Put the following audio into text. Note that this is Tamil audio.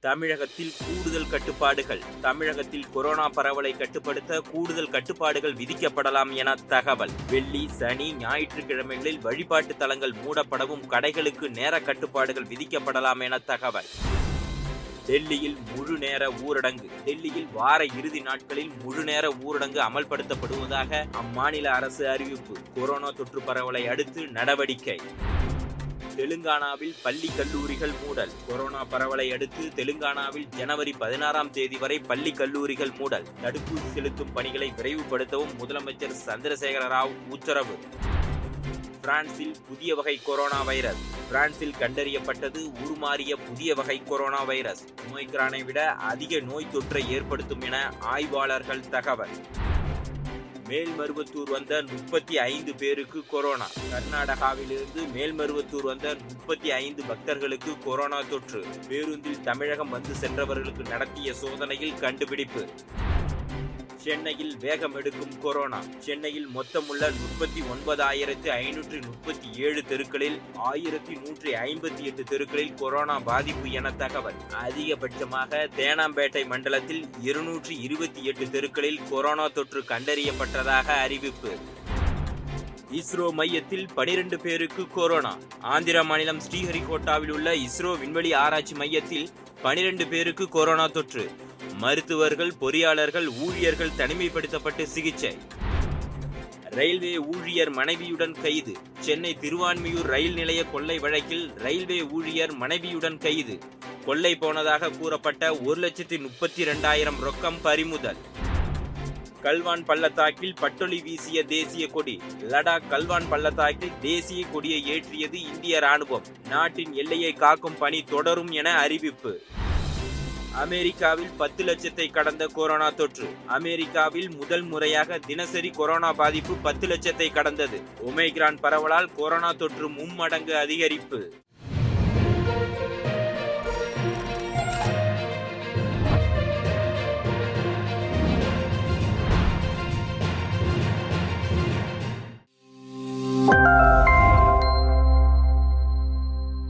தமிழகத்தில் கூடுதல் கட்டுப்பாடுகள். தமிழகத்தில் கொரோனா பரவலை கட்டுப்படுத்த கூடுதல் கட்டுப்பாடுகள் விதிக்கப்படலாம் என தகவல். வெள்ளி சனி ஞாயிற்றுக்கிழமைகளில் வழிபாட்டு தலங்கள் மூடப்படவும் கடைகளுக்கு நேர கட்டுப்பாடுகள் விதிக்கப்படலாம் என தகவல். டெல்லியில் முழு நேர ஊரடங்கு. டெல்லியில் வார இறுதி நாட்களில் முழு நேர ஊரடங்கு அமல்படுத்தப்படுவதாக அம்மாநில அரசு அறிவிப்பு. கொரோனா தொற்று பரவலை அடுத்து நடவடிக்கை. தெலுங்கானாவில் பள்ளி கல்லூரிகள் மூடல். கொரோனா பரவலை அடுத்து தெலுங்கானாவில் ஜனவரி பதினாறாம் தேதி வரை பள்ளி கல்லூரிகள் மூடல். தடுப்பூசி செலுத்தும் பணிகளை விரைவுபடுத்தவும் முதலமைச்சர் சந்திரசேகர ராவ் உத்தரவு. பிரான்சில் புதிய வகை கொரோனா வைரஸ். பிரான்சில் கண்டறியப்பட்டது உருமாறிய புதிய வகை கொரோனா வைரஸ். நோய்க்ரானை விட அதிக நோய் தொற்றை ஏற்படுத்தும் என ஆய்வாளர்கள் தகவல். மேல்மருவத்தூர் வந்த முப்பத்தி ஐந்து பேருக்கு கொரோனா. கர்நாடகாவிலிருந்து மேல்மருவத்தூர் வந்த முப்பத்தி ஐந்து பக்தர்களுக்கு கொரோனா தொற்று. பேருந்தில் தமிழகம் வந்து சென்றவர்களுக்கு நடத்திய சோதனையில் கண்டுபிடிப்பு. சென்னையில் வேகம் எடுக்கும் கொரோனா. சென்னையில் மொத்தமுள்ள முப்பத்தி ஒன்பதாயிரத்து ஐநூற்றி முப்பத்தி ஏழு தெருக்களில் ஆயிரத்தி நூற்றி ஐம்பத்தி எட்டு தெருக்களில் கொரோனா பாதிப்பு என தகவல். அதிகபட்சமாக தேனாம்பேட்டை மண்டலத்தில் இருநூற்றி இருபத்தி எட்டு தெருக்களில் கொரோனா தொற்று கண்டறியப்பட்டதாக அறிவிப்பு. இஸ்ரோ மையத்தில் பனிரெண்டு பேருக்கு கொரோனா. ஆந்திர மாநிலம் ஸ்ரீஹரிகோட்டாவில் உள்ள இஸ்ரோ விண்வெளி ஆராய்ச்சி மையத்தில் பனிரெண்டு பேருக்கு கொரோனா தொற்று. மருத்துவர்கள் பொறியாளர்கள் ஊழியர்கள் தனிமைப்படுத்தப்பட்டு சிகிச்சை. ரயில்வே ஊழியர் மனைவியுடன் கைது. சென்னை திருவான்மியூர் ரயில் நிலைய கொள்ளை வழக்கில் ரயில்வே ஊழியர் மனைவியுடன் கைது. கொள்ளை போனதாக கூறப்பட்ட ஒரு லட்சத்தி முப்பத்தி இரண்டாயிரம் ரொக்கம் பறிமுதல். கல்வான் பள்ளத்தாக்கில் பட்டொலி வீசிய தேசிய கொடி. லடாக் கல்வான் பள்ளத்தாக்கில் தேசிய கொடியை ஏற்றியது இந்திய ராணுவம் நாட்டின் எல்லையை காக்கும் பணி தொடரும் என அறிவிப்பு. அமெரிக்காவில் பத்து லட்சத்தை கடந்த கொரோனா தொற்று. அமெரிக்காவில் முதல் முறையாக தினசரி கொரோனா பாதிப்பு பத்து லட்சத்தை கடந்தது. ஒமைக்ரான் பரவலால் கொரோனா தொற்று மும்மடங்கு அதிகரிப்பு.